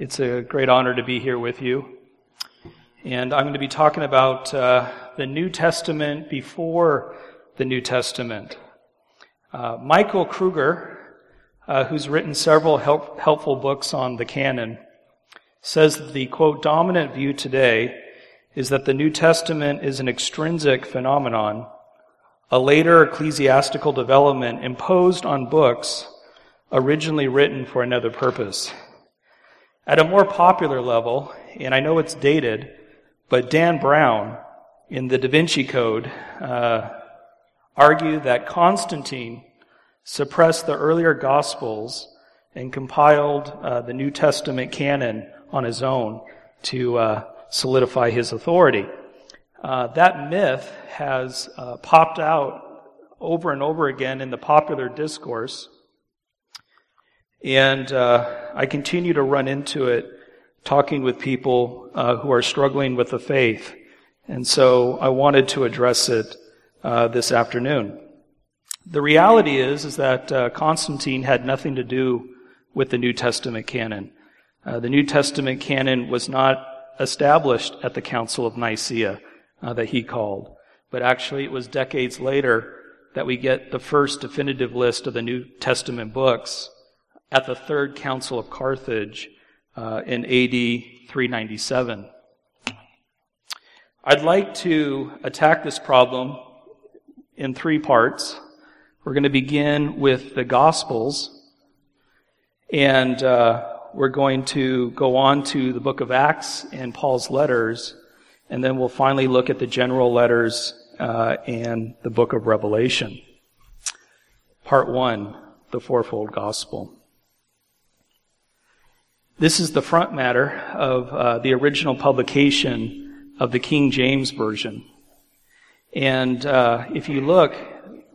It's a great honor to be here with you. And I'm going to be talking about uh, the New Testament before the New Testament. Uh, Michael Kruger, uh, who's written several help, helpful books on the canon, says that the quote dominant view today is that the New Testament is an extrinsic phenomenon, a later ecclesiastical development imposed on books originally written for another purpose. At a more popular level, and I know it's dated, but Dan Brown in the Da Vinci Code uh, argued that Constantine suppressed the earlier Gospels and compiled uh, the New Testament canon on his own to uh, solidify his authority. Uh, that myth has uh, popped out over and over again in the popular discourse. And uh, I continue to run into it talking with people uh, who are struggling with the faith. And so I wanted to address it uh, this afternoon. The reality is, is that uh, Constantine had nothing to do with the New Testament canon. Uh, the New Testament canon was not established at the Council of Nicaea uh, that he called, but actually it was decades later that we get the first definitive list of the New Testament books at the Third Council of Carthage uh, in AD 397. I'd like to attack this problem in three parts. We're going to begin with the Gospels, and uh, we're going to go on to the book of Acts and Paul's letters, and then we'll finally look at the general letters uh, and the book of Revelation. Part one, the fourfold gospel. This is the front matter of uh, the original publication of the King James Version. And uh, if you look,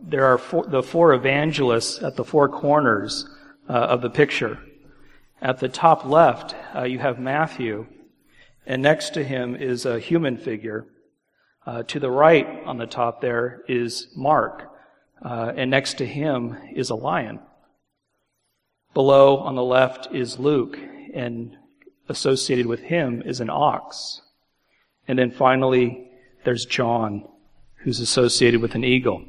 there are four, the four evangelists at the four corners uh, of the picture. At the top left, uh, you have Matthew, and next to him is a human figure. Uh, to the right on the top there is Mark, uh, and next to him is a lion. Below on the left is Luke, and associated with him is an ox. And then finally, there's John, who's associated with an eagle.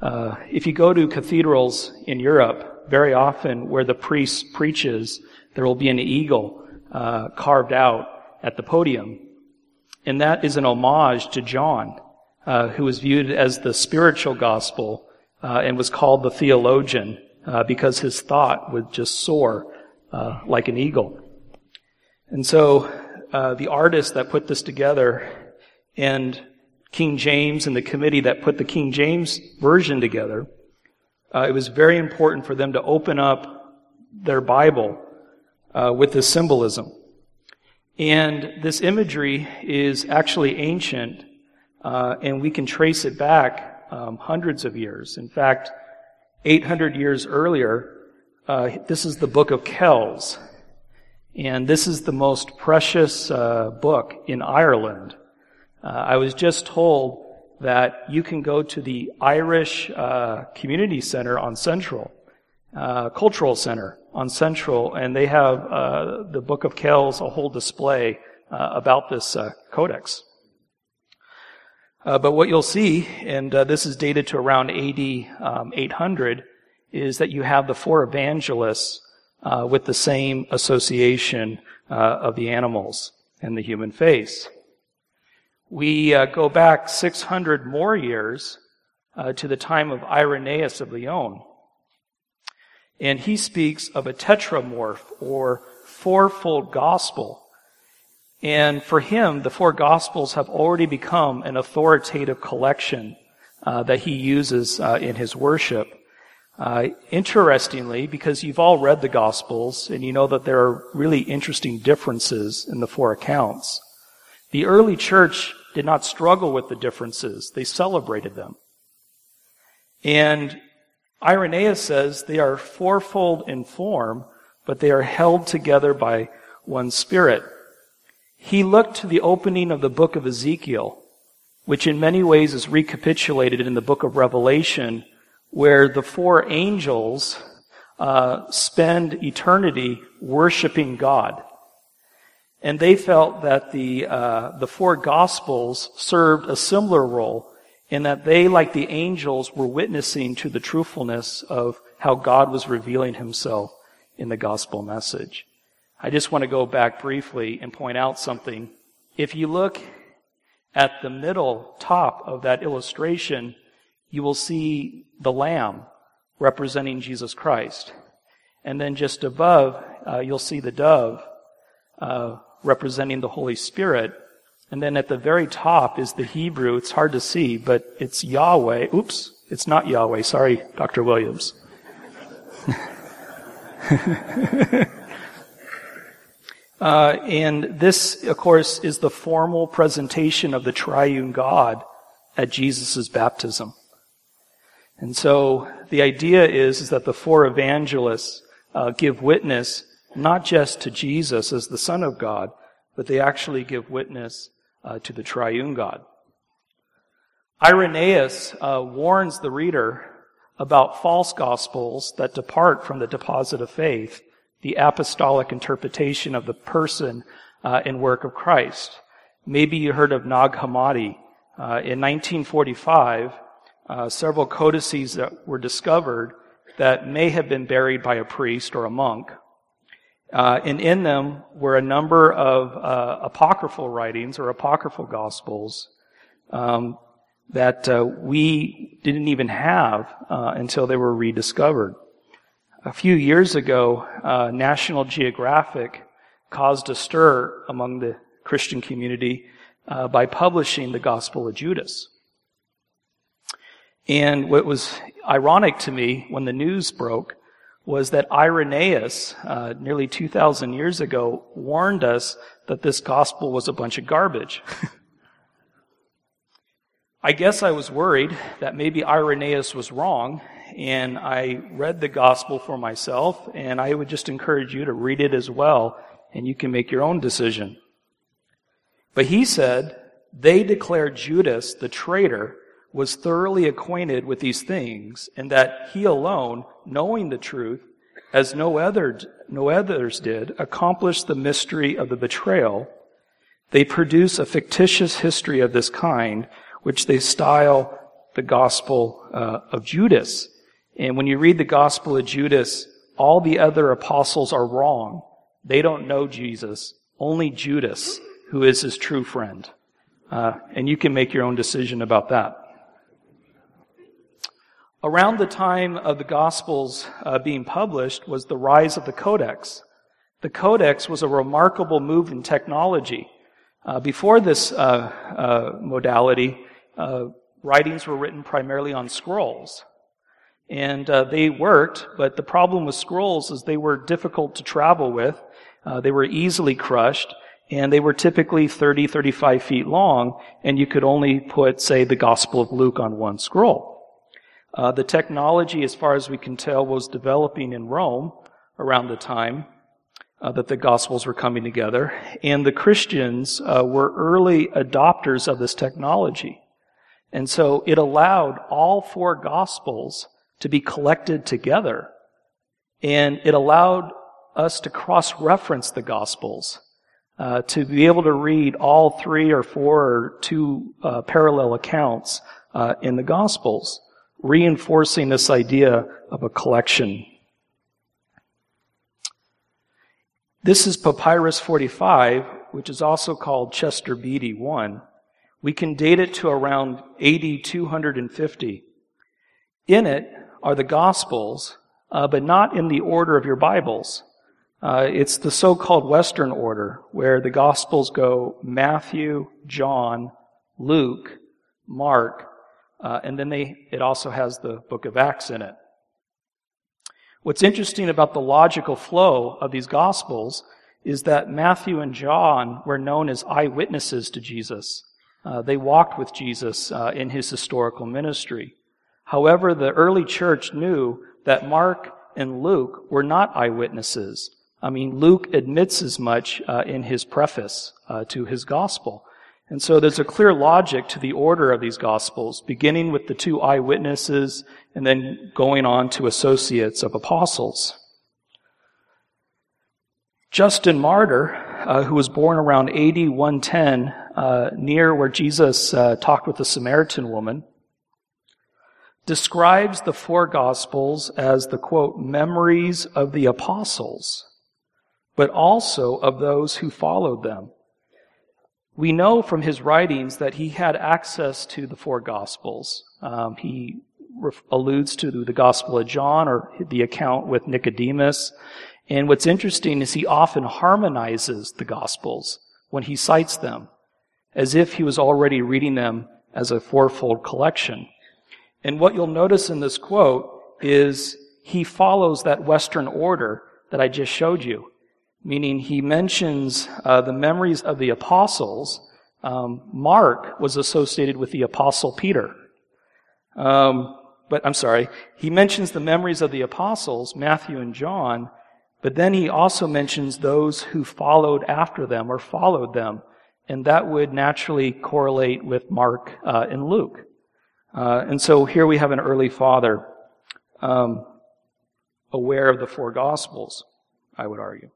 Uh, if you go to cathedrals in Europe, very often where the priest preaches, there will be an eagle uh, carved out at the podium. And that is an homage to John, uh, who was viewed as the spiritual gospel uh, and was called the theologian uh, because his thought would just soar uh, like an eagle. And so uh, the artist that put this together and King James and the committee that put the King James version together, uh, it was very important for them to open up their Bible uh, with this symbolism. And this imagery is actually ancient, uh, and we can trace it back um, hundreds of years. In fact, 800 years earlier, uh, this is the book of Kells. And this is the most precious uh, book in Ireland. Uh, I was just told that you can go to the Irish uh, Community Center on Central, uh, Cultural Center on Central, and they have the Book of Kells, a whole display about this codex. but what you'll see, and this is dated to around AD um, 800, is that you have the four evangelists uh, with the same association uh, of the animals and the human face. We uh, go back 600 more years uh, to the time of Irenaeus of Lyon. And he speaks of a tetramorph or fourfold gospel. And for him, the four gospels have already become an authoritative collection uh, that he uses uh, in his worship. Uh, interestingly, because you've all read the Gospels and you know that there are really interesting differences in the four accounts, the early church did not struggle with the differences. They celebrated them. And Irenaeus says they are fourfold in form, but they are held together by one spirit. He looked to the opening of the book of Ezekiel, which in many ways is recapitulated in the book of Revelation, where the four angels uh, spend eternity worshiping God. And they felt that the, uh, the four gospels served a similar role in that they, like the angels, were witnessing to the truthfulness of how God was revealing himself in the gospel message. I just want to go back briefly and point out something. If you look at the middle top of that illustration, you will see the lamb representing Jesus Christ. And then just above, uh, you'll see the dove uh, representing the Holy Spirit. And then at the very top is the Hebrew. It's hard to see, but it's Yahweh. Oops, it's not Yahweh. Sorry, Dr. Williams. uh, and this, of course, is the formal presentation of the triune God at Jesus' baptism. And so the idea is, is that the four evangelists uh, give witness not just to Jesus as the Son of God, but they actually give witness uh, to the triune God. Irenaeus uh, warns the reader about false gospels that depart from the deposit of faith, the apostolic interpretation of the person uh, and work of Christ. Maybe you heard of Nag Hammadi. Uh, in 1945, uh, several codices that were discovered that may have been buried by a priest or a monk. Uh, and in them were a number of uh, apocryphal writings or apocryphal gospels um, that uh, we didn't even have uh, until they were rediscovered. A few years ago, uh, National Geographic caused a stir among the Christian community uh, by publishing the Gospel of Judas. And what was ironic to me when the news broke was that Irenaeus, uh, nearly 2,000 years ago, warned us that this gospel was a bunch of garbage. I guess I was worried that maybe Irenaeus was wrong, and I read the gospel for myself, and I would just encourage you to read it as well, and you can make your own decision. But he said, they declared Judas the traitor was thoroughly acquainted with these things, and that he alone, knowing the truth, as no, other, no others did, accomplished the mystery of the betrayal, they produce a fictitious history of this kind, which they style the Gospel uh, of Judas. And when you read the Gospel of Judas, all the other apostles are wrong. They don't know Jesus. Only Judas, who is his true friend. Uh, and you can make your own decision about that. Around the time of the Gospels uh, being published was the rise of the Codex. The Codex was a remarkable move in technology. Uh, before this uh, uh modality, uh, writings were written primarily on scrolls. And uh, they worked, but the problem with scrolls is they were difficult to travel with. they were easily crushed, and they were typically 30, 35 feet long, and you could only put, say, the Gospel of Luke on one scroll. Uh, the technology, as far as we can tell, was developing in Rome around the time uh, that the Gospels were coming together. And the Christians uh, were early adopters of this technology. And so it allowed all four Gospels to be collected together. And it allowed us to cross-reference the Gospels. Uh, to be able to read all three or four or two uh, parallel accounts uh, in the Gospels reinforcing this idea of a collection. This is Papyrus 45, which is also called Chester Beatty 1. We can date it to around AD 250. In it are the Gospels, uh, but not in the order of your Bibles. Uh, it's the so-called Western order, where the Gospels go Matthew, John, Luke, Mark, uh, and then they, it also has the book of Acts in it. What's interesting about the logical flow of these gospels is that Matthew and John were known as eyewitnesses to Jesus. Uh, they walked with Jesus uh, in his historical ministry. However, the early church knew that Mark and Luke were not eyewitnesses. I mean, Luke admits as much uh, in his preface uh, to his gospel. And so there's a clear logic to the order of these gospels, beginning with the two eyewitnesses and then going on to associates of apostles. Justin Martyr uh, who was born around AD 110, uh, near where Jesus uh, talked with the Samaritan woman, describes the four Gospels as the quote, memories of the apostles, but also of those who followed them. We know from his writings that he had access to the four Gospels. Um, he alludes to the Gospel of John or the account with Nicodemus. And what's interesting is he often harmonizes the Gospels when he cites them, as if he was already reading them as a fourfold collection. And what you'll notice in this quote is he follows that Western order that I just showed you, meaning he mentions uh, the memories of the apostles. Um, Mark was associated with the apostle Peter. Um, but I'm sorry, he mentions the memories of the apostles, Matthew and John, but then he also mentions those who followed after them or followed them. And that would naturally correlate with Mark uh, and Luke. Uh, and so here we have an early father um, aware of the four gospels, I would argue.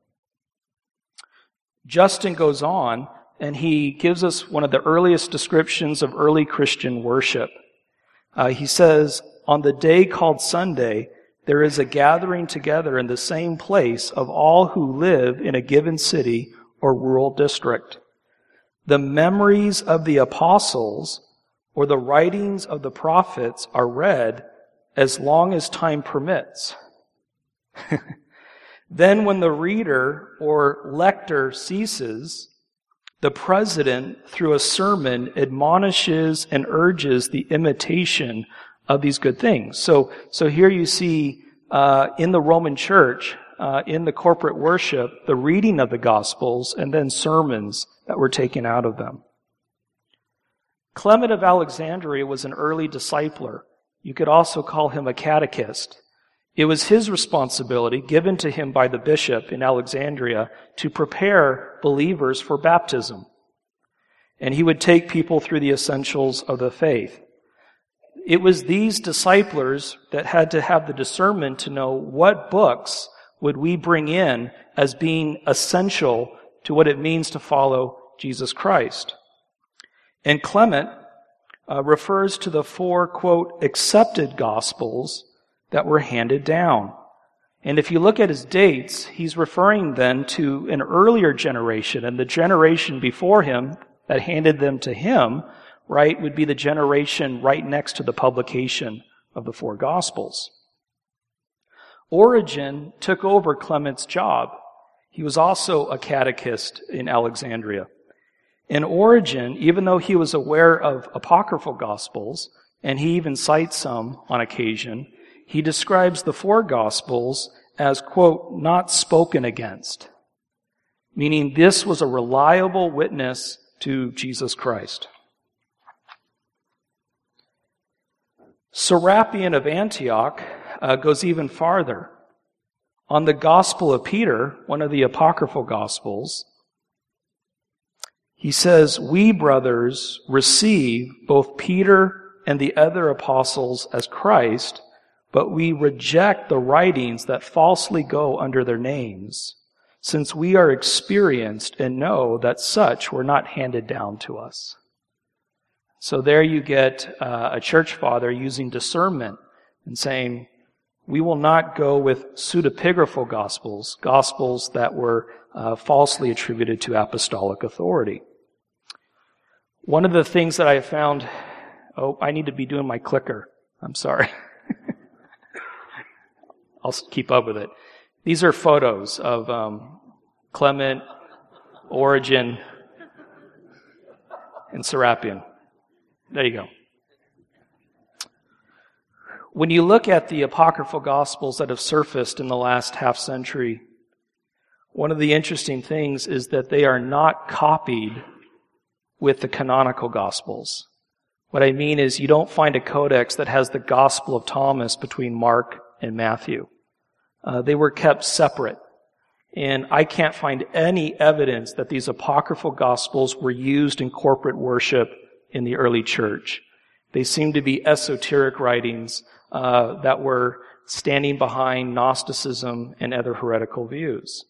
Justin goes on and he gives us one of the earliest descriptions of early Christian worship. Uh, he says, on the day called Sunday, there is a gathering together in the same place of all who live in a given city or rural district. The memories of the apostles or the writings of the prophets are read as long as time permits. then when the reader or lector ceases, the president, through a sermon, admonishes and urges the imitation of these good things. So, so here you see uh, in the Roman Church, uh, in the corporate worship, the reading of the Gospels and then sermons that were taken out of them. Clement of Alexandria was an early discipler. You could also call him a catechist. It was his responsibility, given to him by the bishop in Alexandria, to prepare believers for baptism. And he would take people through the essentials of the faith. It was these disciplers that had to have the discernment to know what books would we bring in as being essential to what it means to follow Jesus Christ. And Clement uh, refers to the four, quote, accepted gospels that were handed down. And if you look at his dates, he's referring then to an earlier generation and the generation before him that handed them to him right, would be the generation right next to the publication of the four Gospels. Origen took over Clement's job. He was also a catechist in Alexandria. In Origen, even though he was aware of apocryphal Gospels, and he even cites some on occasion, he describes the four Gospels as, quote, not spoken against, meaning this was a reliable witness to Jesus Christ. Serapion of Antioch uh, goes even farther. On the Gospel of Peter, one of the apocryphal Gospels, he says, We, brothers, receive both Peter and the other apostles as Christ, but we reject the writings that falsely go under their names, since we are experienced and know that such were not handed down to us. So there you get uh, a church father using discernment and saying, we will not go with pseudepigraphal gospels, gospels that were uh, falsely attributed to apostolic authority. One of the things that I found, oh, I need to be doing my clicker. I'm sorry. I'll keep up with it. These are photos of um, Clement, Origen, and Serapion. There you go. When you look at the apocryphal gospels that have surfaced in the last half century, one of the interesting things is that they are not copied with the canonical gospels. What I mean is you don't find a codex that has the gospel of Thomas between Mark and Matthew. Uh, they were kept separate. And I can't find any evidence that these apocryphal gospels were used in corporate worship in the early church. They seem to be esoteric writings uh, that were standing behind Gnosticism and other heretical views.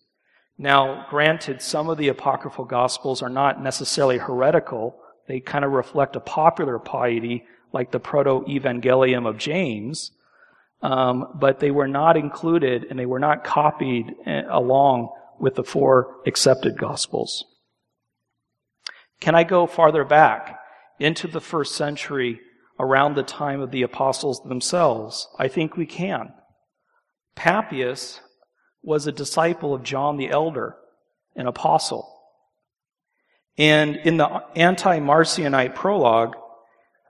Now, granted, some of the apocryphal gospels are not necessarily heretical. They kind of reflect a popular piety, like the proto-evangelium of James, um, but they were not included and they were not copied eh, along with the four accepted gospels. Can I go farther back into the first century around the time of the apostles themselves? I think we can. Papias was a disciple of John the Elder, an apostle. And in the anti-Marcionite prologue,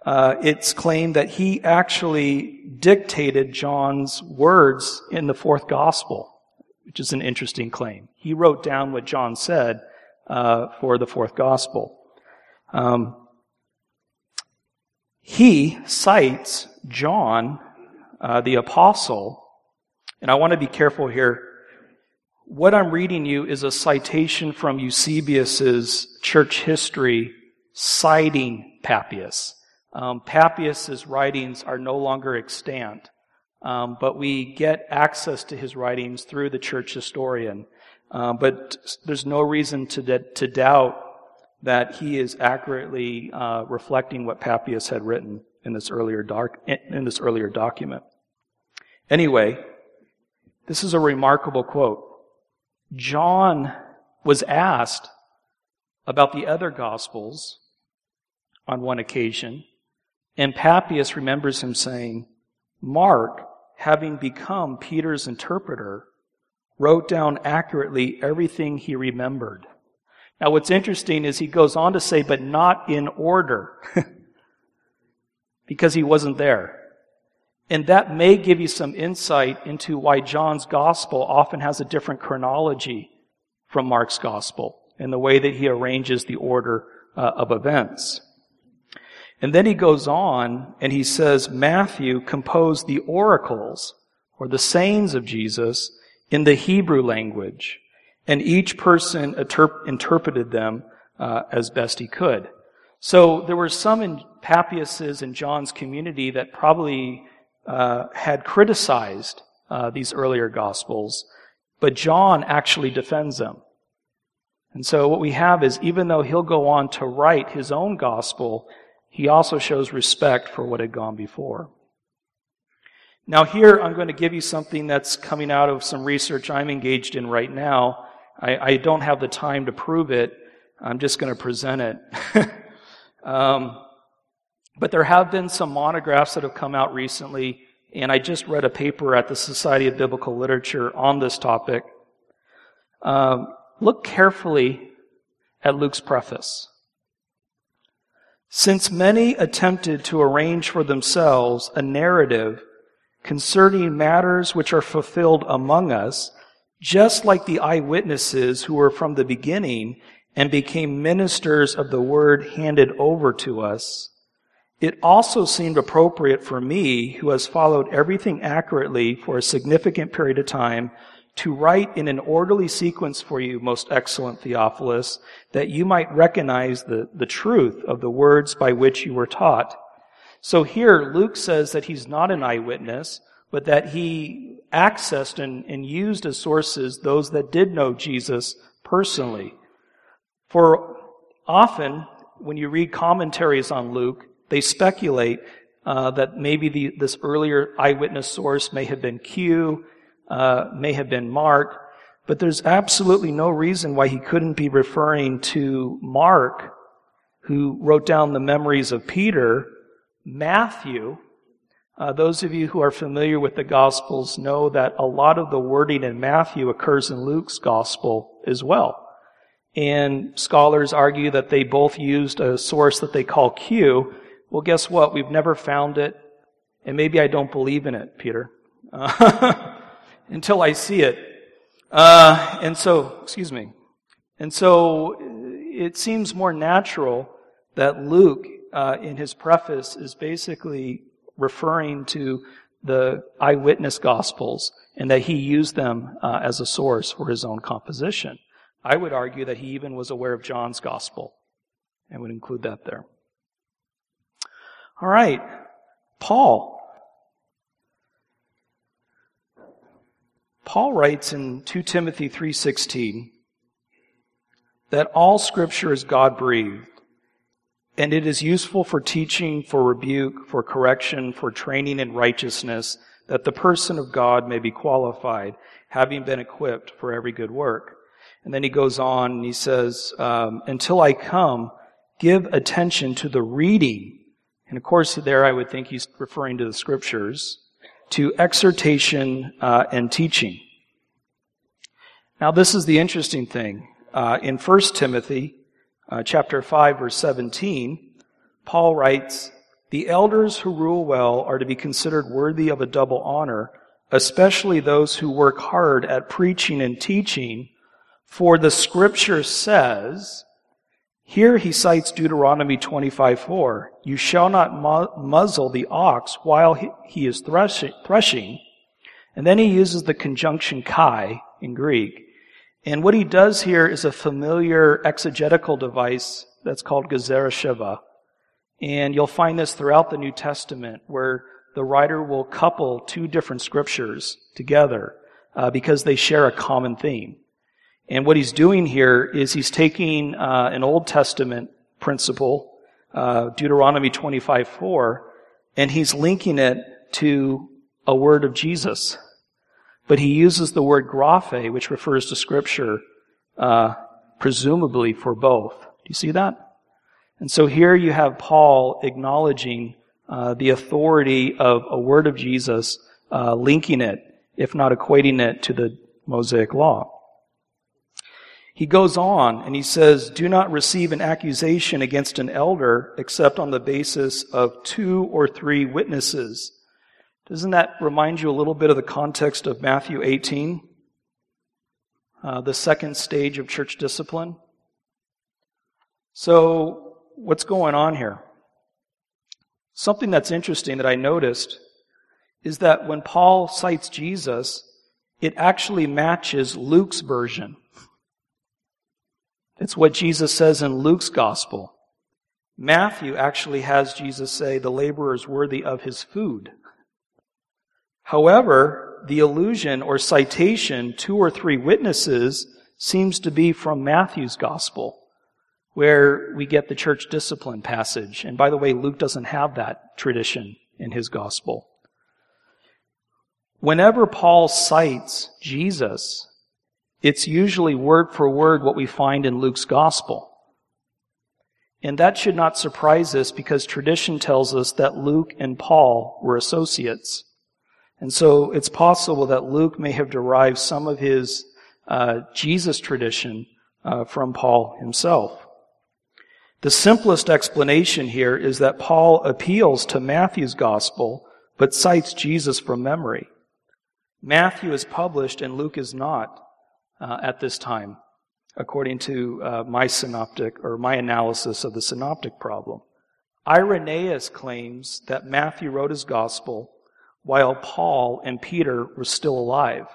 uh, it's claimed that he actually dictated John's words in the fourth gospel, which is an interesting claim. He wrote down what John said uh, for the fourth gospel. Um, he cites John, uh, the apostle, and I want to be careful here. What I'm reading you is a citation from Eusebius's church history citing Papias. Um, Papias's writings are no longer extant, um, but we get access to his writings through the church historian. Um, but there's no reason to, to doubt that he is accurately uh, reflecting what Papias had written in this earlier doc, in this earlier document. Anyway, this is a remarkable quote. John was asked about the other gospels on one occasion, and Papias remembers him saying, Mark, having become Peter's interpreter, wrote down accurately everything he remembered. Now, what's interesting is he goes on to say, but not in order, because he wasn't there. And that may give you some insight into why John's gospel often has a different chronology from Mark's gospel in the way that he arranges the order uh, of events. And then he goes on and he says Matthew composed the oracles or the sayings of Jesus in the Hebrew language, and each person interp- interpreted them uh, as best he could. So there were some in Papias's and John's community that probably uh, had criticized uh, these earlier gospels, but John actually defends them. And so what we have is even though he'll go on to write his own gospel, he also shows respect for what had gone before. Now, here I'm going to give you something that's coming out of some research I'm engaged in right now. I, I don't have the time to prove it. I'm just going to present it. um, but there have been some monographs that have come out recently, and I just read a paper at the Society of Biblical Literature on this topic. Um, look carefully at Luke's preface. Since many attempted to arrange for themselves a narrative concerning matters which are fulfilled among us, just like the eyewitnesses who were from the beginning and became ministers of the word handed over to us, it also seemed appropriate for me, who has followed everything accurately for a significant period of time, to write in an orderly sequence for you, most excellent Theophilus, that you might recognize the, the truth of the words by which you were taught. So here, Luke says that he's not an eyewitness, but that he accessed and, and used as sources those that did know Jesus personally. For often, when you read commentaries on Luke, they speculate uh, that maybe the, this earlier eyewitness source may have been Q, uh, may have been Mark, but there's absolutely no reason why he couldn't be referring to Mark, who wrote down the memories of Peter, Matthew. Uh, those of you who are familiar with the Gospels know that a lot of the wording in Matthew occurs in Luke's Gospel as well. And scholars argue that they both used a source that they call Q. Well, guess what? We've never found it. And maybe I don't believe in it, Peter. Uh, until I see it. Uh, and so, excuse me. And so it seems more natural that Luke, uh, in his preface, is basically referring to the eyewitness gospels and that he used them uh, as a source for his own composition. I would argue that he even was aware of John's gospel and would include that there. All right. Paul. Paul writes in 2 Timothy 3:16 that all scripture is God-breathed and it is useful for teaching, for rebuke, for correction, for training in righteousness, that the person of God may be qualified, having been equipped for every good work. And then he goes on and he says, um, until I come, give attention to the reading. And of course, there I would think he's referring to the scriptures, to exhortation uh, and teaching. Now, this is the interesting thing. Uh, in 1 Timothy uh, chapter 5, verse 17, Paul writes, The elders who rule well are to be considered worthy of a double honor, especially those who work hard at preaching and teaching, for the scripture says, here he cites Deuteronomy 25:4. You shall not mu- muzzle the ox while he, he is threshing. And then he uses the conjunction kai in Greek. And what he does here is a familiar exegetical device that's called Gezerah Sheva. And you'll find this throughout the New Testament where the writer will couple two different scriptures together uh, because they share a common theme. And what he's doing here is he's taking uh, an Old Testament principle, uh, Deuteronomy 25 4, and he's linking it to a word of Jesus. But he uses the word graphe, which refers to Scripture, uh, presumably for both. Do you see that? And so here you have Paul acknowledging uh, the authority of a word of Jesus, uh, linking it, if not equating it, to the Mosaic law. He goes on and he says, Do not receive an accusation against an elder except on the basis of two or three witnesses. Doesn't that remind you a little bit of the context of Matthew 18? Uh, the second stage of church discipline. So, what's going on here? Something that's interesting that I noticed is that when Paul cites Jesus, it actually matches Luke's version. It's what Jesus says in Luke's gospel. Matthew actually has Jesus say the laborer is worthy of his food. However, the allusion or citation, two or three witnesses, seems to be from Matthew's gospel, where we get the church discipline passage. And by the way, Luke doesn't have that tradition in his gospel. Whenever Paul cites Jesus, it's usually word for word what we find in Luke's gospel. And that should not surprise us because tradition tells us that Luke and Paul were associates. And so it's possible that Luke may have derived some of his uh, Jesus tradition uh, from Paul himself. The simplest explanation here is that Paul appeals to Matthew's gospel, but cites Jesus from memory. Matthew is published and Luke is not uh, at this time, according to uh, my synoptic or my analysis of the synoptic problem. Irenaeus claims that Matthew wrote his gospel while Paul and Peter were still alive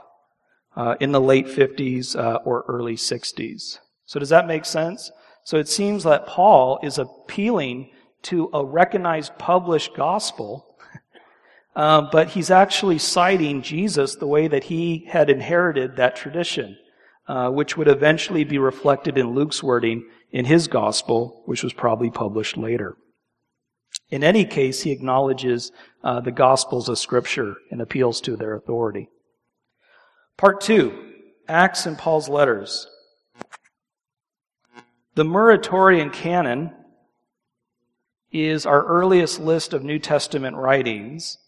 uh, in the late 50s uh, or early 60s. So does that make sense? So it seems that Paul is appealing to a recognized published gospel, uh, but he's actually citing Jesus the way that he had inherited that tradition. Uh, which would eventually be reflected in Luke's wording in his gospel, which was probably published later. In any case, he acknowledges uh, the gospels of scripture and appeals to their authority. Part two, Acts and Paul's letters. The Muratorian canon is our earliest list of New Testament writings.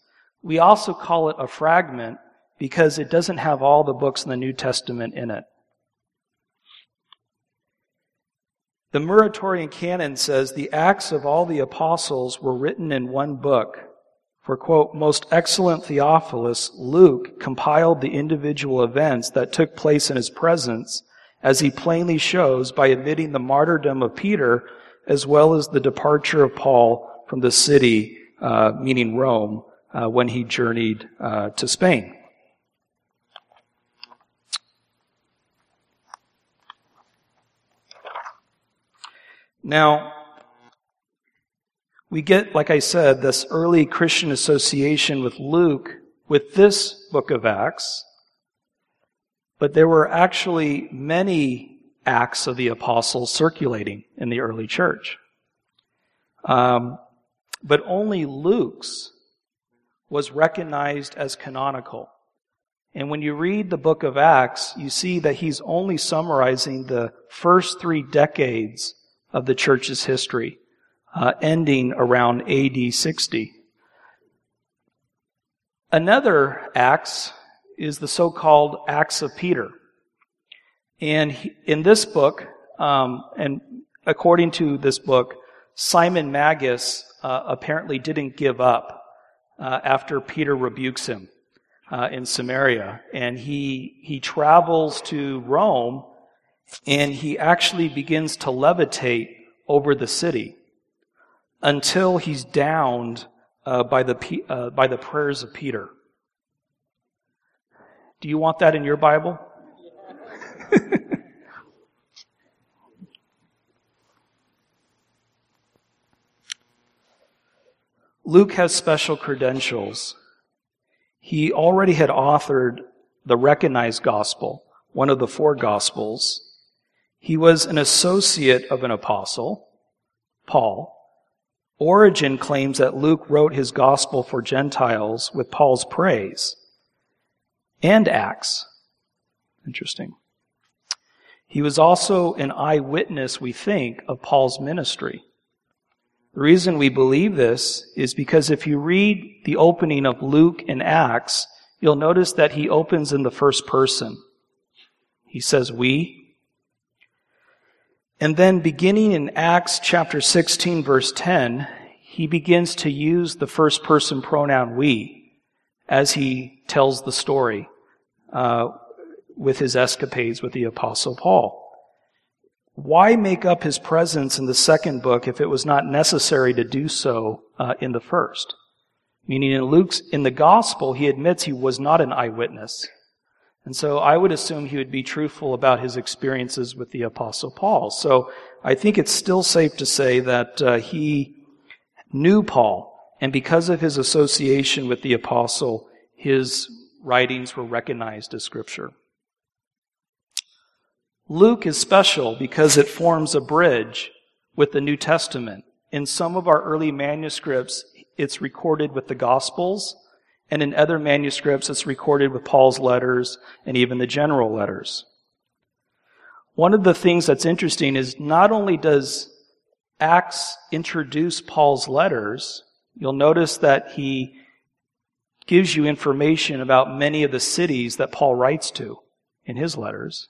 We also call it a fragment because it doesn't have all the books in the New Testament in it. The Muratorian canon says the Acts of all the apostles were written in one book. For, quote, most excellent Theophilus, Luke compiled the individual events that took place in his presence, as he plainly shows by admitting the martyrdom of Peter, as well as the departure of Paul from the city, uh, meaning Rome, uh, when he journeyed uh, to Spain. Now, we get, like I said, this early Christian association with Luke with this book of Acts. But there were actually many Acts of the Apostles circulating in the early church. Um, but only Luke's was recognized as canonical. And when you read the book of Acts, you see that he's only summarizing the first three decades of the church's history, uh, ending around AD 60. Another Acts is the so-called Acts of Peter. And he, in this book, um, and according to this book, Simon Magus uh, apparently didn't give up uh, after Peter rebukes him uh, in Samaria, and he he travels to Rome, and he actually begins to levitate over the city until he's downed uh, by the uh, by the prayers of Peter. Do you want that in your Bible? Luke has special credentials. He already had authored the recognized gospel, one of the four gospels. He was an associate of an apostle, Paul. Origen claims that Luke wrote his gospel for Gentiles with Paul's praise and Acts. Interesting. He was also an eyewitness, we think, of Paul's ministry. The reason we believe this is because if you read the opening of Luke and Acts, you'll notice that he opens in the first person. He says, we. And then beginning in Acts chapter 16 verse 10, he begins to use the first person pronoun we as he tells the story uh, with his escapades with the Apostle Paul. Why make up his presence in the second book if it was not necessary to do so uh, in the first? Meaning in Luke's, in the gospel, he admits he was not an eyewitness. And so I would assume he would be truthful about his experiences with the apostle Paul. So I think it's still safe to say that uh, he knew Paul, and because of his association with the apostle, his writings were recognized as scripture. Luke is special because it forms a bridge with the New Testament. In some of our early manuscripts, it's recorded with the Gospels, and in other manuscripts, it's recorded with Paul's letters and even the general letters. One of the things that's interesting is not only does Acts introduce Paul's letters, you'll notice that he gives you information about many of the cities that Paul writes to in his letters.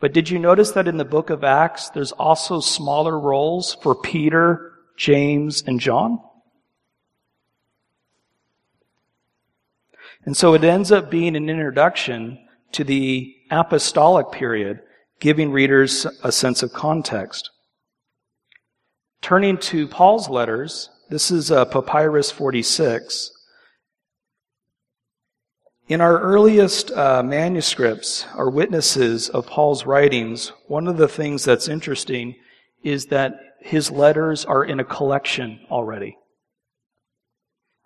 But did you notice that in the book of Acts, there's also smaller roles for Peter, James, and John? And so it ends up being an introduction to the apostolic period, giving readers a sense of context. Turning to Paul's letters, this is uh, Papyrus 46. In our earliest uh, manuscripts, or witnesses of Paul's writings, one of the things that's interesting is that his letters are in a collection already.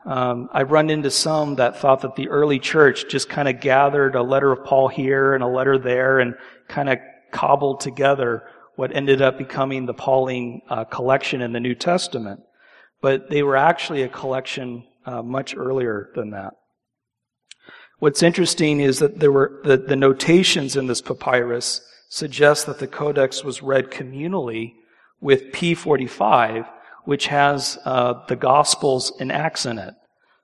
Um, I've run into some that thought that the early church just kind of gathered a letter of Paul here and a letter there and kind of cobbled together what ended up becoming the Pauline uh, collection in the New Testament. But they were actually a collection uh, much earlier than that. What's interesting is that there were the, the notations in this papyrus suggest that the codex was read communally with P45, which has uh, the Gospels and Acts in it.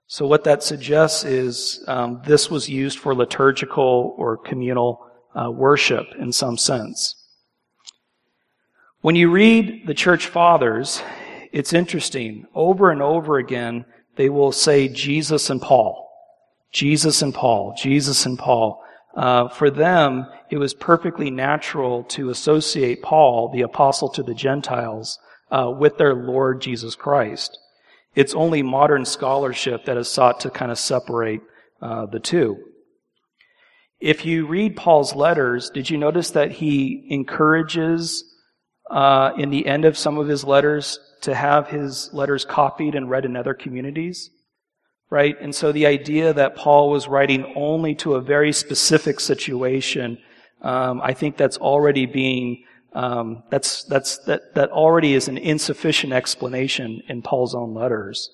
So what that suggests is um, this was used for liturgical or communal uh, worship in some sense. When you read the church fathers, it's interesting. Over and over again, they will say Jesus and Paul. Jesus and Paul, Jesus and Paul. Uh, for them, it was perfectly natural to associate Paul, the apostle to the Gentiles, uh, with their Lord Jesus Christ. It's only modern scholarship that has sought to kind of separate uh, the two. If you read Paul's letters, did you notice that he encourages uh, in the end of some of his letters to have his letters copied and read in other communities? right? And so the idea that Paul was writing only to a very specific situation, um, I think that's already being um, that's that's that that already is an insufficient explanation in Paul's own letters,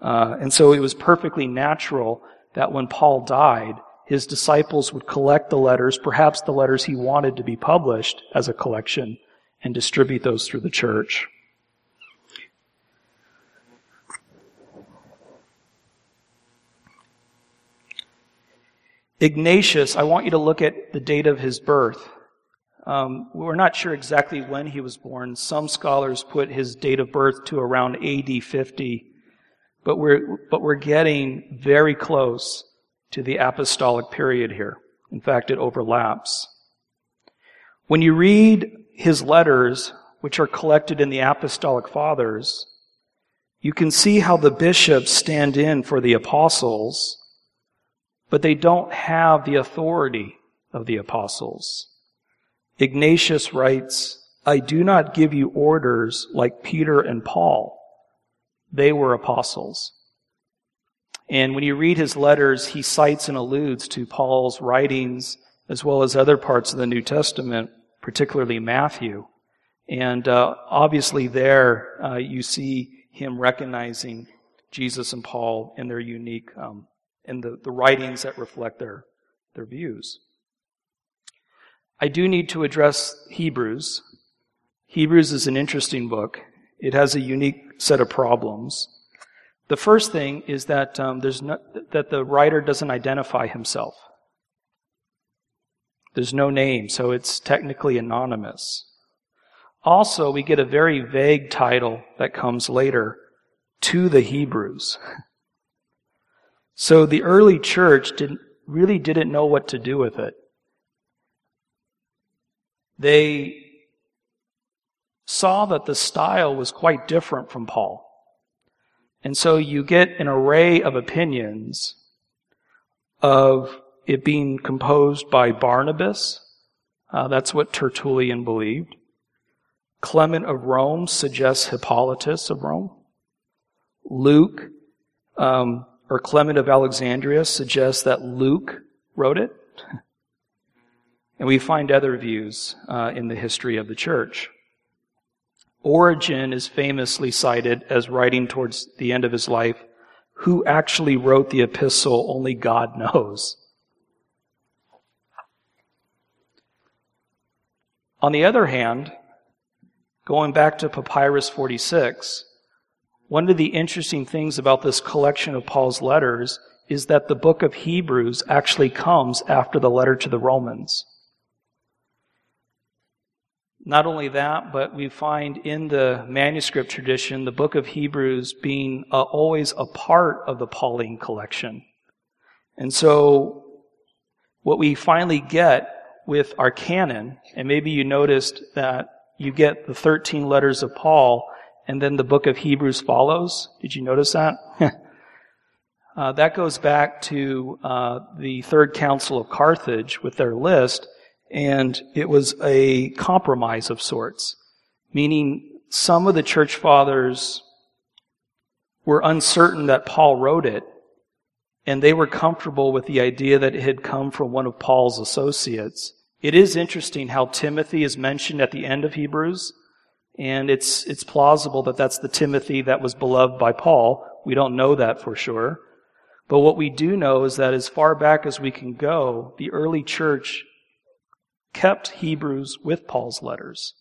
uh, and so it was perfectly natural that when Paul died, his disciples would collect the letters, perhaps the letters he wanted to be published as a collection, and distribute those through the church. Ignatius, I want you to look at the date of his birth. Um, we're not sure exactly when he was born. Some scholars put his date of birth to around AD 50, but we're, but we're getting very close to the apostolic period here. In fact, it overlaps. When you read his letters, which are collected in the apostolic fathers, you can see how the bishops stand in for the apostles, but they don't have the authority of the apostles. Ignatius writes, I do not give you orders like Peter and Paul. They were apostles. And when you read his letters, he cites and alludes to Paul's writings as well as other parts of the New Testament, particularly Matthew. And uh, obviously, there uh, you see him recognizing Jesus and Paul in their unique, um, in the, the writings that reflect their, their views. I do need to address Hebrews. Hebrews is an interesting book. It has a unique set of problems. The first thing is that um, there's no, that the writer doesn't identify himself. There's no name, so it's technically anonymous. Also, we get a very vague title that comes later to the Hebrews. So the early church didn't, really didn't know what to do with it they saw that the style was quite different from Paul. And so you get an array of opinions of it being composed by Barnabas. Uh, that's what Tertullian believed. Clement of Rome suggests Hippolytus of Rome. Luke, um, or Clement of Alexandria suggests that Luke wrote it. And we find other views uh, in the history of the church. Origen is famously cited as writing towards the end of his life, who actually wrote the epistle, only God knows. On the other hand, going back to Papyrus 46, one of the interesting things about this collection of Paul's letters is that the book of Hebrews actually comes after the letter to the Romans. Not only that, but we find in the manuscript tradition the book of Hebrews being uh, always a part of the Pauline collection. And so what we finally get with our canon, and maybe you noticed that you get the 13 letters of Paul and then the book of Hebrews follows. Did you notice that? uh, that goes back to uh, the Third Council of Carthage with their list and it was a compromise of sorts, meaning some of the church fathers were uncertain that Paul wrote it, and they were comfortable with the idea that it had come from one of Paul's associates. It is interesting how Timothy is mentioned at the end of Hebrews, and it's, it's plausible that that's the Timothy that was beloved by Paul. We don't know that for sure. But what we do know is that as far back as we can go, the early church kept Hebrews with Paul's letters.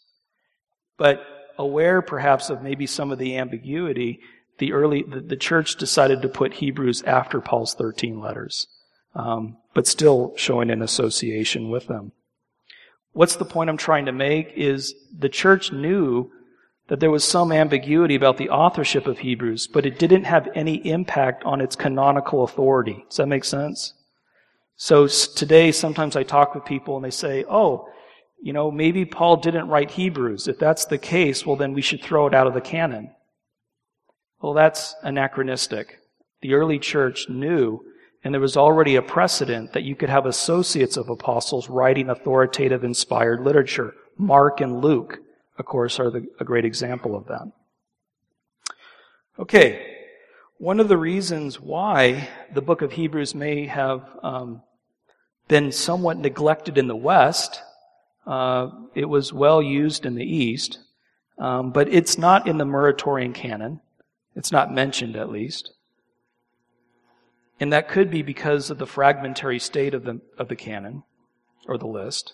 But aware perhaps of maybe some of the ambiguity, the early the, the church decided to put Hebrews after Paul's 13 letters, um, but still showing an association with them. What's the point I'm trying to make is the church knew that there was some ambiguity about the authorship of Hebrews, but it didn't have any impact on its canonical authority. Does that make sense? So today, sometimes I talk with people and they say, oh, you know, maybe Paul didn't write Hebrews. If that's the case, well, then we should throw it out of the canon. Well, that's anachronistic. The early church knew, and there was already a precedent that you could have associates of apostles writing authoritative, inspired literature. Mark and Luke, of course, are the, a great example of that. Okay. One of the reasons why the book of Hebrews may have um, been somewhat neglected in the West, uh, it was well used in the East, um, but it's not in the Muratorian canon. It's not mentioned, at least. And that could be because of the fragmentary state of the, of the canon or the list.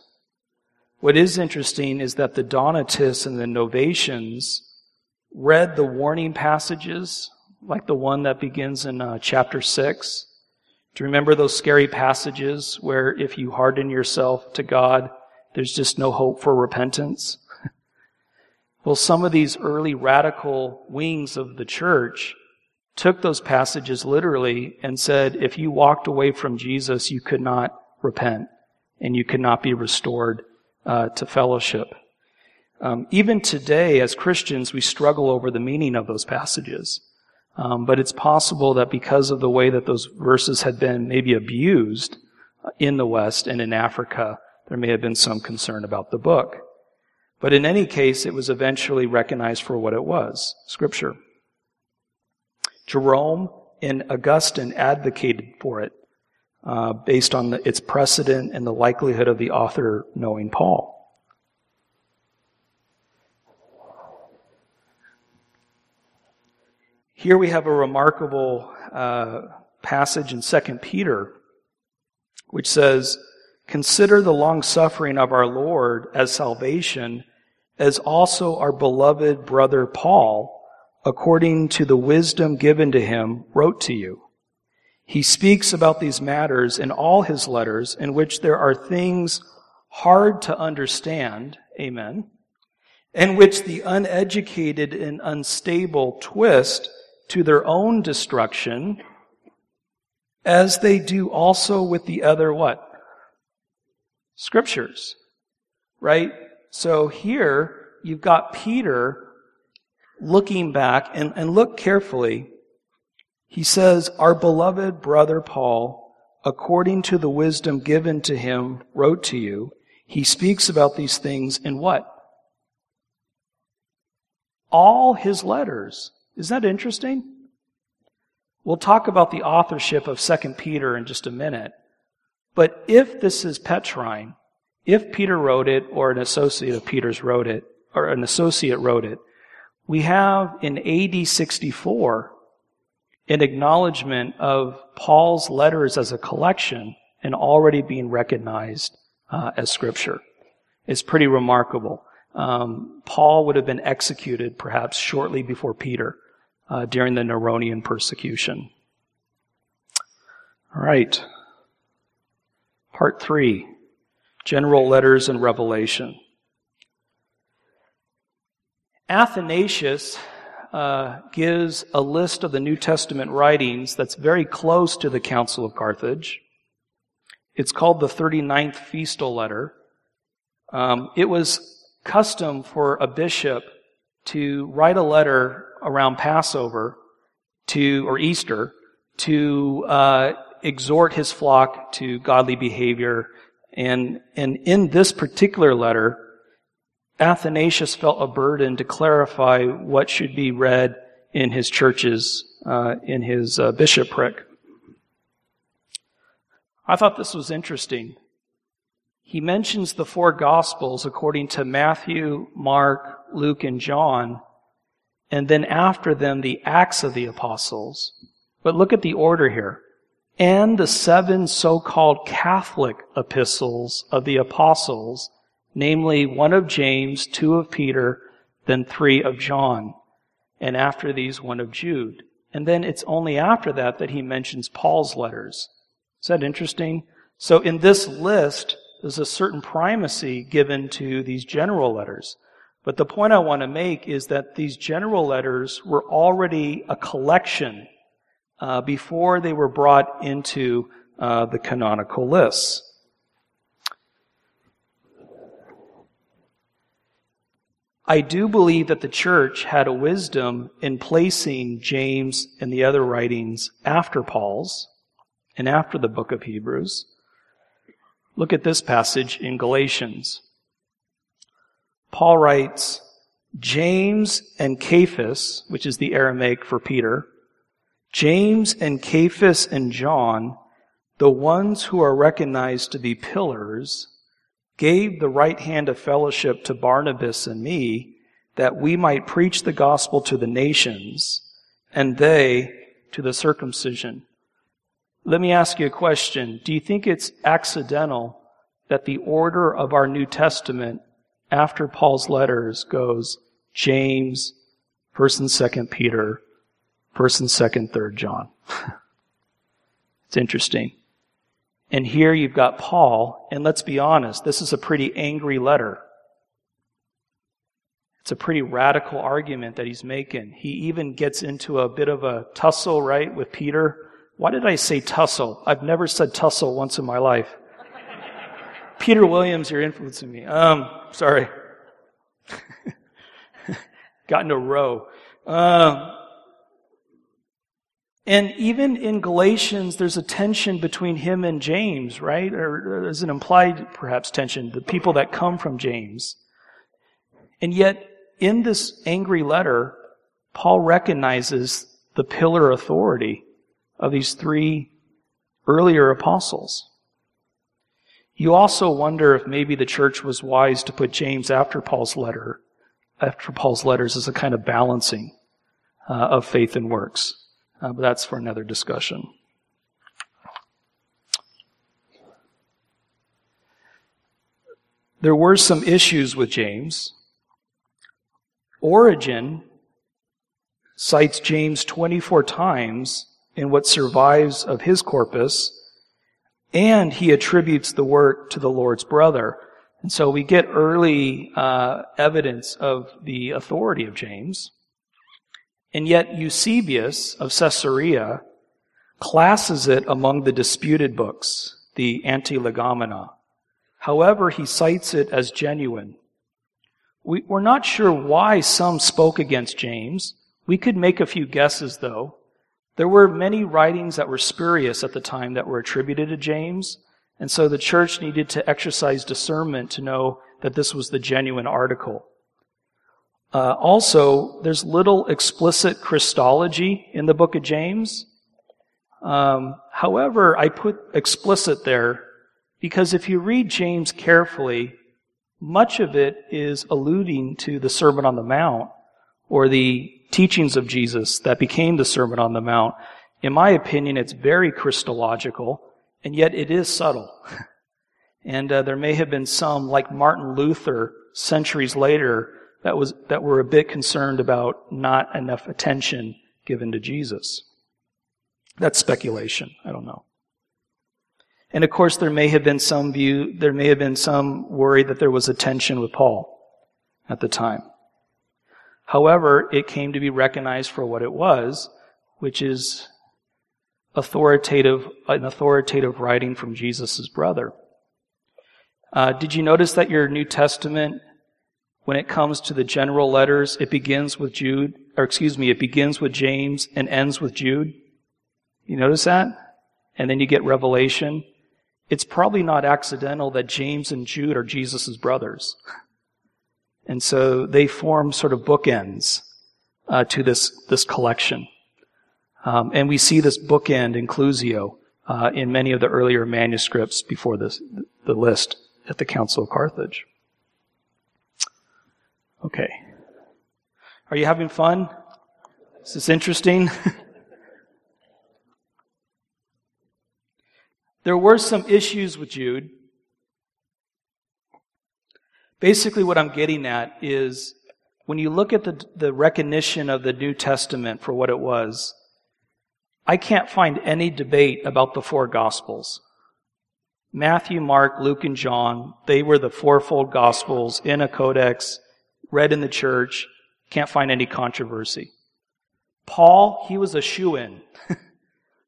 What is interesting is that the Donatists and the Novatians read the warning passages, like the one that begins in uh, chapter 6. Do you remember those scary passages where if you harden yourself to God, there's just no hope for repentance? well, some of these early radical wings of the church took those passages literally and said, if you walked away from Jesus, you could not repent and you could not be restored uh, to fellowship. Um, even today, as Christians, we struggle over the meaning of those passages. Um, but it's possible that because of the way that those verses had been maybe abused in the West and in Africa, there may have been some concern about the book. But in any case, it was eventually recognized for what it was Scripture. Jerome and Augustine advocated for it uh, based on the, its precedent and the likelihood of the author knowing Paul. Here we have a remarkable uh, passage in 2 Peter, which says, Consider the long suffering of our Lord as salvation, as also our beloved brother Paul according to the wisdom given to him, wrote to you. He speaks about these matters in all his letters in which there are things hard to understand, amen, and which the uneducated and unstable twist to their own destruction, as they do also with the other what? Scriptures. Right? So here, you've got Peter looking back, and, and look carefully, he says, Our beloved brother Paul, according to the wisdom given to him, wrote to you. He speaks about these things in what? All his letters. Is that interesting? We'll talk about the authorship of 2 Peter in just a minute. But if this is Petrine, if Peter wrote it or an associate of Peter's wrote it, or an associate wrote it, we have in AD 64 an acknowledgement of Paul's letters as a collection and already being recognized uh, as scripture. It's pretty remarkable. Um, Paul would have been executed perhaps shortly before Peter uh, during the Neronian persecution. All right. Part three General Letters and Revelation. Athanasius uh, gives a list of the New Testament writings that's very close to the Council of Carthage. It's called the 39th Festal Letter. Um, it was custom for a bishop to write a letter around Passover to or Easter to uh, exhort his flock to godly behavior. And and in this particular letter, Athanasius felt a burden to clarify what should be read in his churches, uh, in his uh, bishopric. I thought this was interesting. He mentions the four Gospels according to Matthew, Mark, Luke, and John, and then after them the Acts of the Apostles. But look at the order here. And the seven so-called Catholic epistles of the Apostles namely one of James, two of Peter, then three of John, and after these, one of Jude. And then it's only after that that he mentions Paul's letters. Is that interesting? So in this list, there's a certain primacy given to these general letters. But the point I want to make is that these general letters were already a collection uh, before they were brought into uh, the canonical lists. I do believe that the church had a wisdom in placing James and the other writings after Paul's and after the book of Hebrews. Look at this passage in Galatians. Paul writes, James and Cephas, which is the Aramaic for Peter, James and Cephas and John, the ones who are recognized to be pillars, gave the right hand of fellowship to Barnabas and me that we might preach the gospel to the nations and they to the circumcision. Let me ask you a question. Do you think it's accidental that the order of our New Testament after Paul's letters goes James, 1st and 2nd Peter, 1st and 2nd, 3rd John? it's interesting. And here you've got Paul, and let's be honest, this is a pretty angry letter. It's a pretty radical argument that he's making. He even gets into a bit of a tussle, right, with Peter. Why did I say tussle? I've never said tussle once in my life. Peter Williams, you're influencing me. Um, sorry. Got into a row. Um, and even in Galatians, there's a tension between him and James, right? Or there's an implied, perhaps, tension, the people that come from James. And yet, in this angry letter, Paul recognizes the pillar authority of these three earlier apostles. You also wonder if maybe the church was wise to put James after Paul's letter, after Paul's letters as a kind of balancing uh, of faith and works. Uh, but that's for another discussion. There were some issues with James. Origen cites James 24 times in what survives of his corpus, and he attributes the work to the Lord's brother. And so we get early uh, evidence of the authority of James. And yet Eusebius of Caesarea classes it among the disputed books, the Antilegomena. However, he cites it as genuine. We, are not sure why some spoke against James. We could make a few guesses, though. There were many writings that were spurious at the time that were attributed to James, and so the church needed to exercise discernment to know that this was the genuine article. Uh, also, there's little explicit Christology in the book of James. Um, however, I put explicit there because if you read James carefully, much of it is alluding to the Sermon on the Mount or the teachings of Jesus that became the Sermon on the Mount. In my opinion, it's very Christological, and yet it is subtle. and uh, there may have been some, like Martin Luther, centuries later, that was that were a bit concerned about not enough attention given to Jesus. That's speculation. I don't know. And of course, there may have been some view, there may have been some worry that there was a tension with Paul at the time. However, it came to be recognized for what it was, which is authoritative, an authoritative writing from Jesus' brother. Uh, did you notice that your New Testament when it comes to the general letters, it begins with Jude, or excuse me, it begins with James and ends with Jude. You notice that? And then you get Revelation. It's probably not accidental that James and Jude are Jesus' brothers. And so they form sort of bookends uh, to this, this collection. Um, and we see this bookend inclusio uh, in many of the earlier manuscripts before this, the list at the Council of Carthage. Okay. Are you having fun? Is this interesting? there were some issues with Jude. Basically, what I'm getting at is when you look at the, the recognition of the New Testament for what it was, I can't find any debate about the four Gospels. Matthew, Mark, Luke, and John, they were the fourfold Gospels in a codex read in the church, can't find any controversy. Paul, he was a shoe in,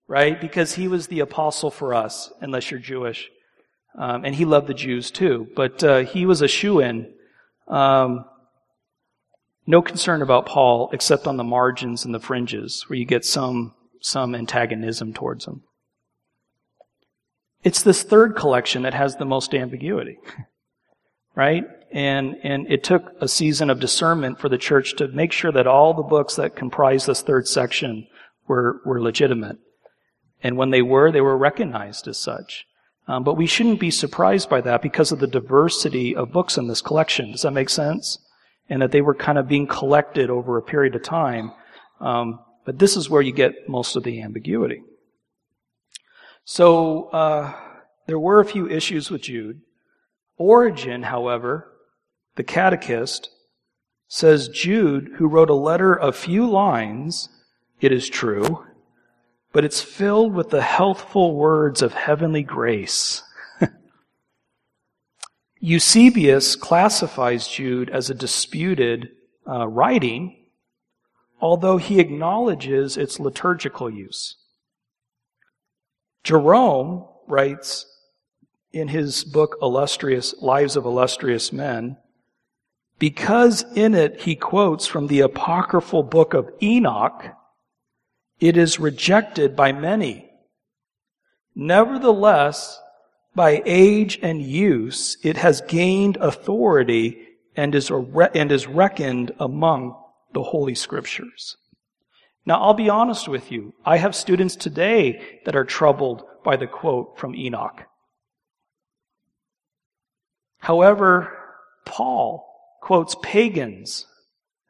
right? Because he was the apostle for us, unless you're Jewish. Um, and he loved the Jews too, but uh, he was a shoe in. Um, no concern about Paul except on the margins and the fringes, where you get some some antagonism towards him. It's this third collection that has the most ambiguity, right? And, and it took a season of discernment for the church to make sure that all the books that comprise this third section were, were legitimate. And when they were, they were recognized as such. Um, but we shouldn't be surprised by that because of the diversity of books in this collection. Does that make sense? And that they were kind of being collected over a period of time. Um, but this is where you get most of the ambiguity. So uh, there were a few issues with Jude. Origen, however, the catechist, says Jude, who wrote a letter of few lines, it is true, but it's filled with the healthful words of heavenly grace. Eusebius classifies Jude as a disputed uh, writing, although he acknowledges its liturgical use. Jerome writes in his book Illustrious Lives of Illustrious Men, because in it he quotes from the apocryphal book of Enoch, it is rejected by many. Nevertheless, by age and use, it has gained authority and is, and is reckoned among the Holy Scriptures. Now, I'll be honest with you. I have students today that are troubled by the quote from Enoch. However, Paul quotes pagans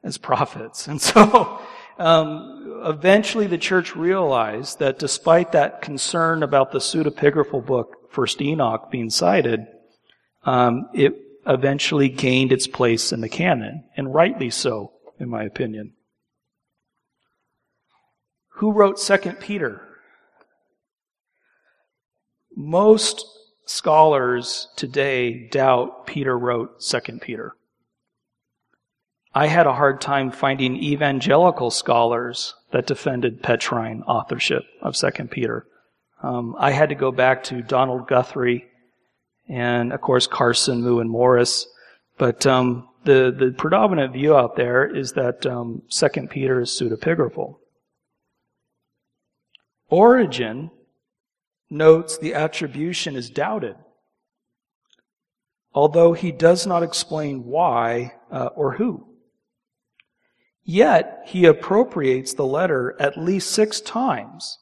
as prophets. And so, um, eventually the church realized that despite that concern about the pseudepigraphal book, First Enoch, being cited, um, it eventually gained its place in the canon, and rightly so, in my opinion. Who wrote Second Peter? Most scholars today doubt Peter wrote Second Peter. I had a hard time finding evangelical scholars that defended Petrine authorship of Second Peter. Um, I had to go back to Donald Guthrie and, of course, Carson, Moo, and Morris. But um, the the predominant view out there is that um, Second Peter is pseudepigraphal. Origen notes the attribution is doubted, although he does not explain why uh, or who. Yet he appropriates the letter at least six times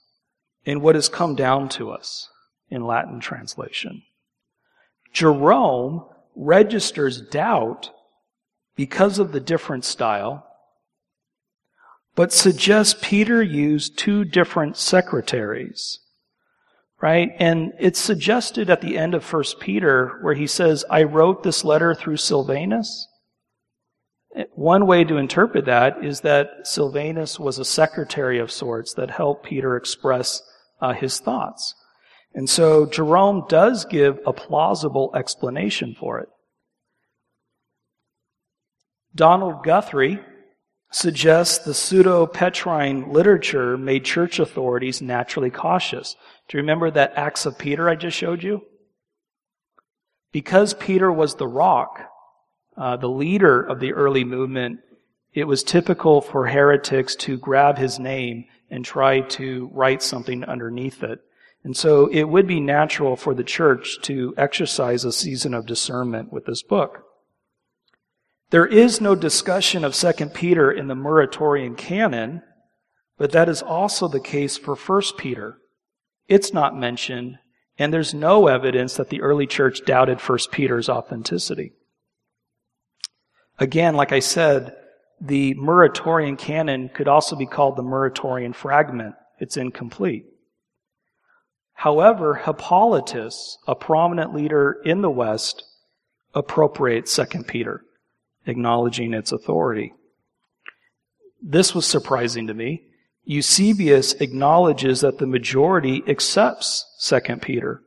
in what has come down to us in Latin translation. Jerome registers doubt because of the different style, but suggests Peter used two different secretaries. Right? And it's suggested at the end of 1 Peter where he says, I wrote this letter through Silvanus. One way to interpret that is that Silvanus was a secretary of sorts that helped Peter express uh, his thoughts. And so Jerome does give a plausible explanation for it. Donald Guthrie suggests the pseudo-Petrine literature made church authorities naturally cautious. Do you remember that Acts of Peter I just showed you? Because Peter was the rock, uh, the leader of the early movement, it was typical for heretics to grab his name and try to write something underneath it. And so it would be natural for the church to exercise a season of discernment with this book. There is no discussion of 2 Peter in the Muratorian canon, but that is also the case for 1 Peter. It's not mentioned, and there's no evidence that the early church doubted 1 Peter's authenticity. Again, like I said, the Muratorian canon could also be called the Muratorian fragment. It's incomplete. However, Hippolytus, a prominent leader in the West, appropriates 2 Peter, acknowledging its authority. This was surprising to me. Eusebius acknowledges that the majority accepts 2 Peter,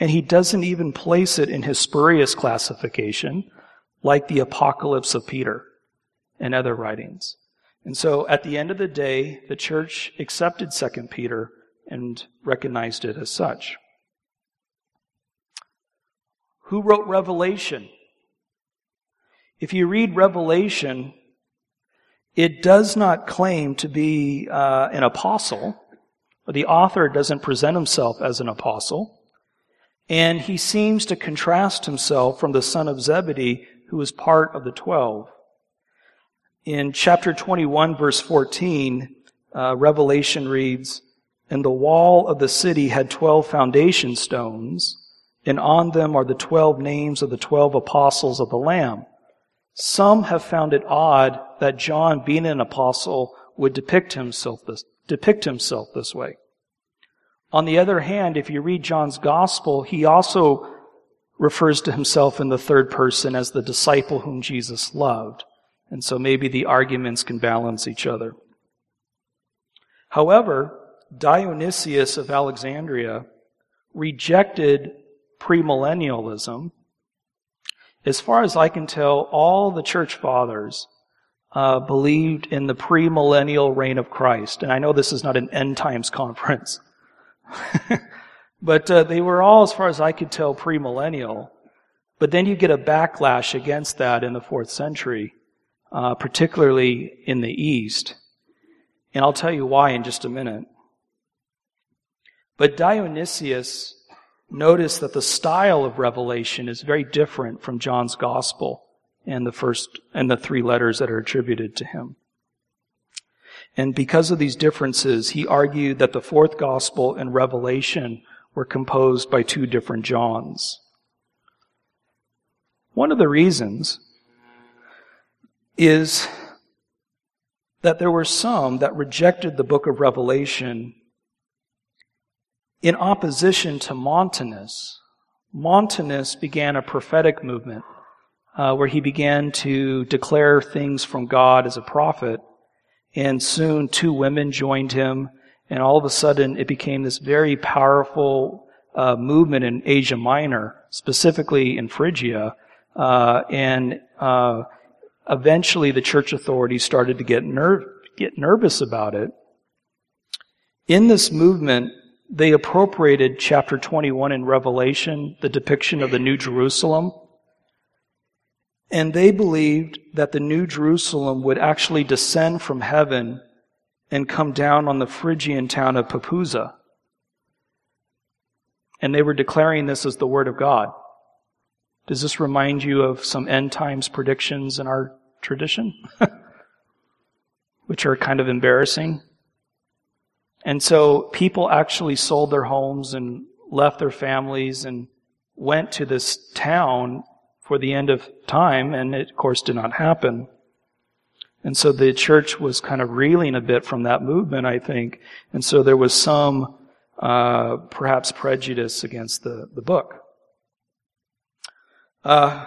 and he doesn't even place it in his spurious classification, like the Apocalypse of Peter and other writings. And so at the end of the day, the church accepted 2 Peter and recognized it as such. Who wrote Revelation? If you read Revelation, it does not claim to be uh, an apostle. The author doesn't present himself as an apostle. And he seems to contrast himself from the son of Zebedee, who was part of the twelve. In chapter 21, verse 14, uh, Revelation reads, And the wall of the city had twelve foundation stones, and on them are the twelve names of the twelve apostles of the Lamb. Some have found it odd that John, being an apostle, would depict himself this, depict himself this way. On the other hand, if you read John's gospel, he also refers to himself in the third person as the disciple whom Jesus loved. And so maybe the arguments can balance each other. However, Dionysius of Alexandria rejected premillennialism. As far as I can tell, all the church fathers uh, believed in the premillennial reign of Christ. And I know this is not an end times conference. but uh, they were all, as far as I could tell, premillennial. But then you get a backlash against that in the fourth century, uh, particularly in the East. And I'll tell you why in just a minute. But Dionysius noticed that the style of revelation is very different from John's gospel and the first and the three letters that are attributed to him. And because of these differences, he argued that the fourth gospel and Revelation were composed by two different Johns. One of the reasons is that there were some that rejected the book of Revelation in opposition to Montanus. Montanus began a prophetic movement uh, where he began to declare things from God as a prophet and soon two women joined him, and all of a sudden it became this very powerful uh, movement in Asia Minor, specifically in Phrygia, uh, and uh, eventually the church authorities started to get ner- get nervous about it. In this movement, they appropriated chapter 21 in Revelation, the depiction of the New Jerusalem, and they believed that the New Jerusalem would actually descend from heaven and come down on the Phrygian town of Pepuza. And they were declaring this as the Word of God. Does this remind you of some end times predictions in our tradition? Which are kind of embarrassing. And so people actually sold their homes and left their families and went to this town for the end of time, and it, of course, did not happen. And so the church was kind of reeling a bit from that movement, I think. And so there was some, uh, perhaps prejudice against the, the book. Uh,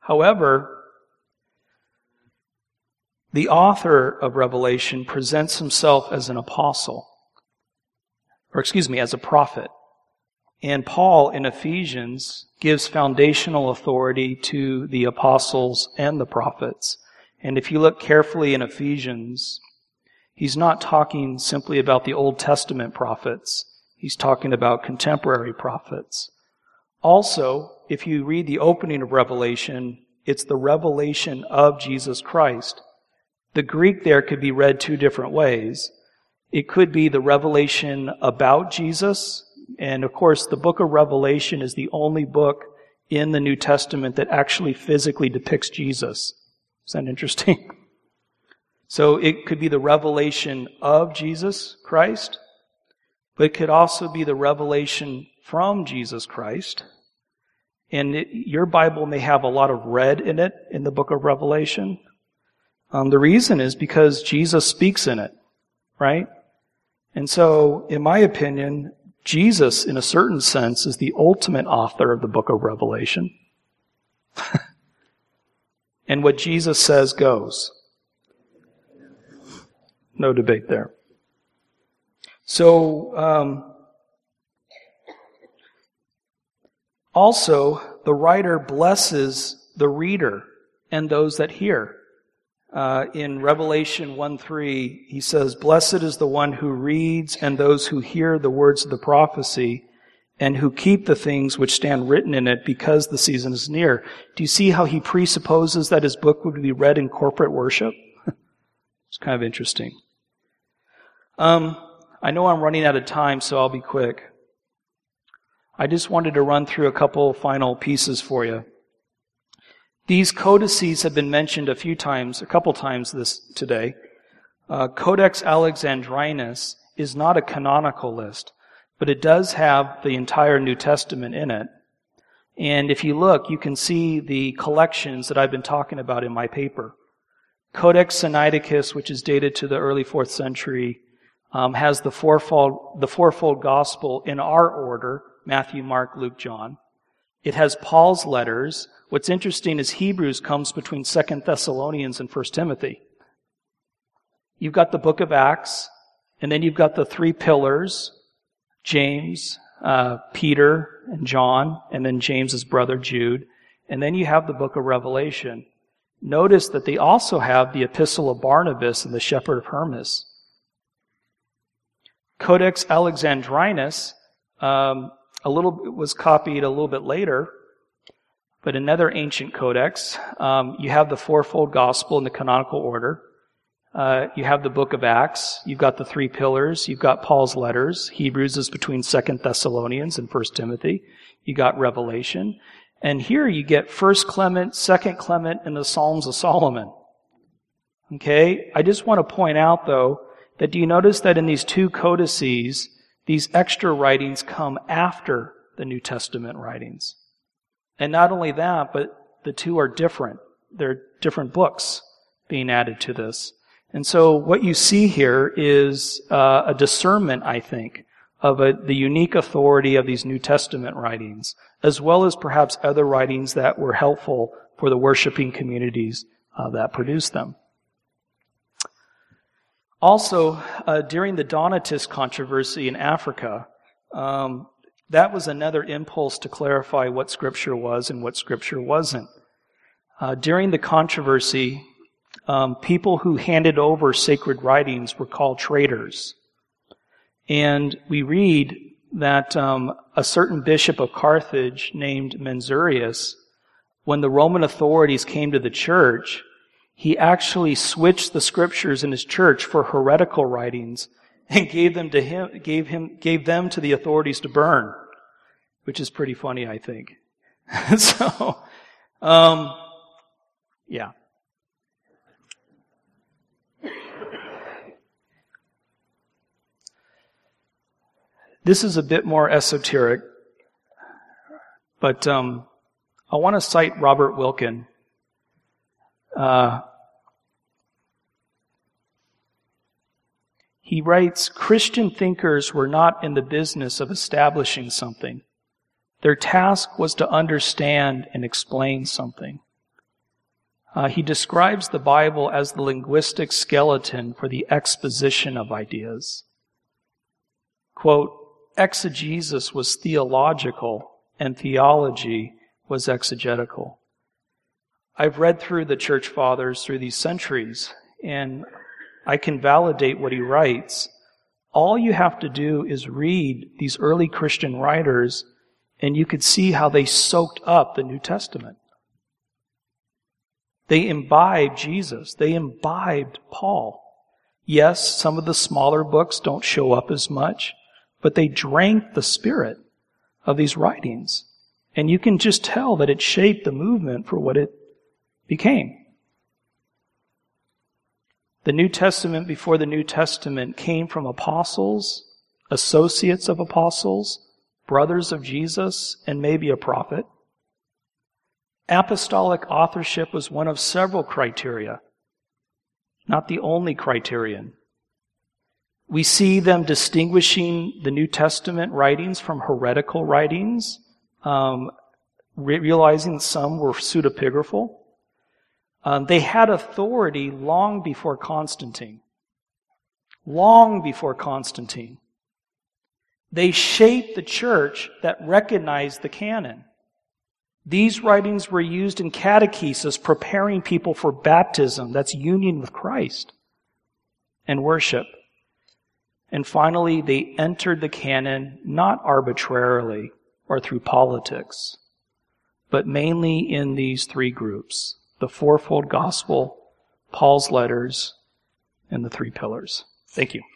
however, the author of Revelation presents himself as an apostle, or excuse me, as a prophet. And Paul in Ephesians gives foundational authority to the apostles and the prophets. And if you look carefully in Ephesians, he's not talking simply about the Old Testament prophets. He's talking about contemporary prophets. Also, if you read the opening of Revelation, it's the revelation of Jesus Christ. The Greek there could be read two different ways. It could be the revelation about Jesus, and of course, the book of Revelation is the only book in the New Testament that actually physically depicts Jesus. Is that interesting? So it could be the revelation of Jesus Christ, but it could also be the revelation from Jesus Christ. And it, your Bible may have a lot of red in it in the book of Revelation. Um, the reason is because Jesus speaks in it, right? And so, in my opinion, Jesus, in a certain sense, is the ultimate author of the book of Revelation. and what Jesus says goes. No debate there. So, um, also, the writer blesses the reader and those that hear. Uh, in Revelation 1 3, he says, Blessed is the one who reads and those who hear the words of the prophecy and who keep the things which stand written in it because the season is near. Do you see how he presupposes that his book would be read in corporate worship? it's kind of interesting. Um, I know I'm running out of time, so I'll be quick. I just wanted to run through a couple final pieces for you. These codices have been mentioned a few times, a couple times this today. Uh, Codex Alexandrinus is not a canonical list, but it does have the entire New Testament in it. And if you look, you can see the collections that I've been talking about in my paper. Codex Sinaiticus, which is dated to the early fourth century, um, has the fourfold, the fourfold gospel in our order, Matthew, Mark, Luke, John. It has Paul's letters. What's interesting is Hebrews comes between Second Thessalonians and First Timothy. You've got the book of Acts, and then you've got the three pillars, James, uh, Peter, and John, and then James's brother Jude. And then you have the book of Revelation. Notice that they also have the epistle of Barnabas and the shepherd of Hermas. Codex Alexandrinus, um, a little was copied a little bit later, but another ancient codex. Um, you have the fourfold gospel in the canonical order. Uh, you have the book of Acts. You've got the three pillars. You've got Paul's letters. Hebrews is between Second Thessalonians and First Timothy. You got Revelation. And here you get First Clement, Second Clement, and the Psalms of Solomon. Okay? I just want to point out though, that do you notice that in these two codices, these extra writings come after the New Testament writings? And not only that, but the two are different. They're different books being added to this. And so what you see here is uh, a discernment, I think, of a, the unique authority of these New Testament writings, as well as perhaps other writings that were helpful for the worshiping communities uh, that produced them. Also, uh, during the Donatist controversy in Africa, um, that was another impulse to clarify what Scripture was and what Scripture wasn't. Uh, during the controversy, um, people who handed over sacred writings were called traitors. And we read that um, a certain bishop of Carthage named Mensurius, when the Roman authorities came to the church, he actually switched the scriptures in his church for heretical writings and gave them to him, gave him, gave them to the authorities to burn, which is pretty funny, I think. so, um, yeah. This is a bit more esoteric, but um, I want to cite Robert Wilken. Uh, he writes Christian thinkers were not in the business of establishing something. Their task was to understand and explain something. Uh, he describes the Bible as the linguistic skeleton for the exposition of ideas. Quote, exegesis was theological and theology was exegetical. I've read through the church fathers through these centuries and I can validate what he writes. All you have to do is read these early Christian writers and you could see how they soaked up the New Testament. They imbibed Jesus. They imbibed Paul. Yes, some of the smaller books don't show up as much, but they drank the spirit of these writings. And you can just tell that it shaped the movement for what it became. The New Testament before the New Testament came from apostles, associates of apostles, brothers of Jesus, and maybe a prophet. Apostolic authorship was one of several criteria, not the only criterion. We see them distinguishing the New Testament writings from heretical writings, um, realizing that some were pseudepigraphal. Um, they had authority long before Constantine. Long before Constantine. They shaped the church that recognized the canon. These writings were used in catechesis, preparing people for baptism, that's union with Christ, and worship. And finally, they entered the canon not arbitrarily or through politics, but mainly in these three groups the fourfold gospel, Paul's letters, and the three pillars. Thank you.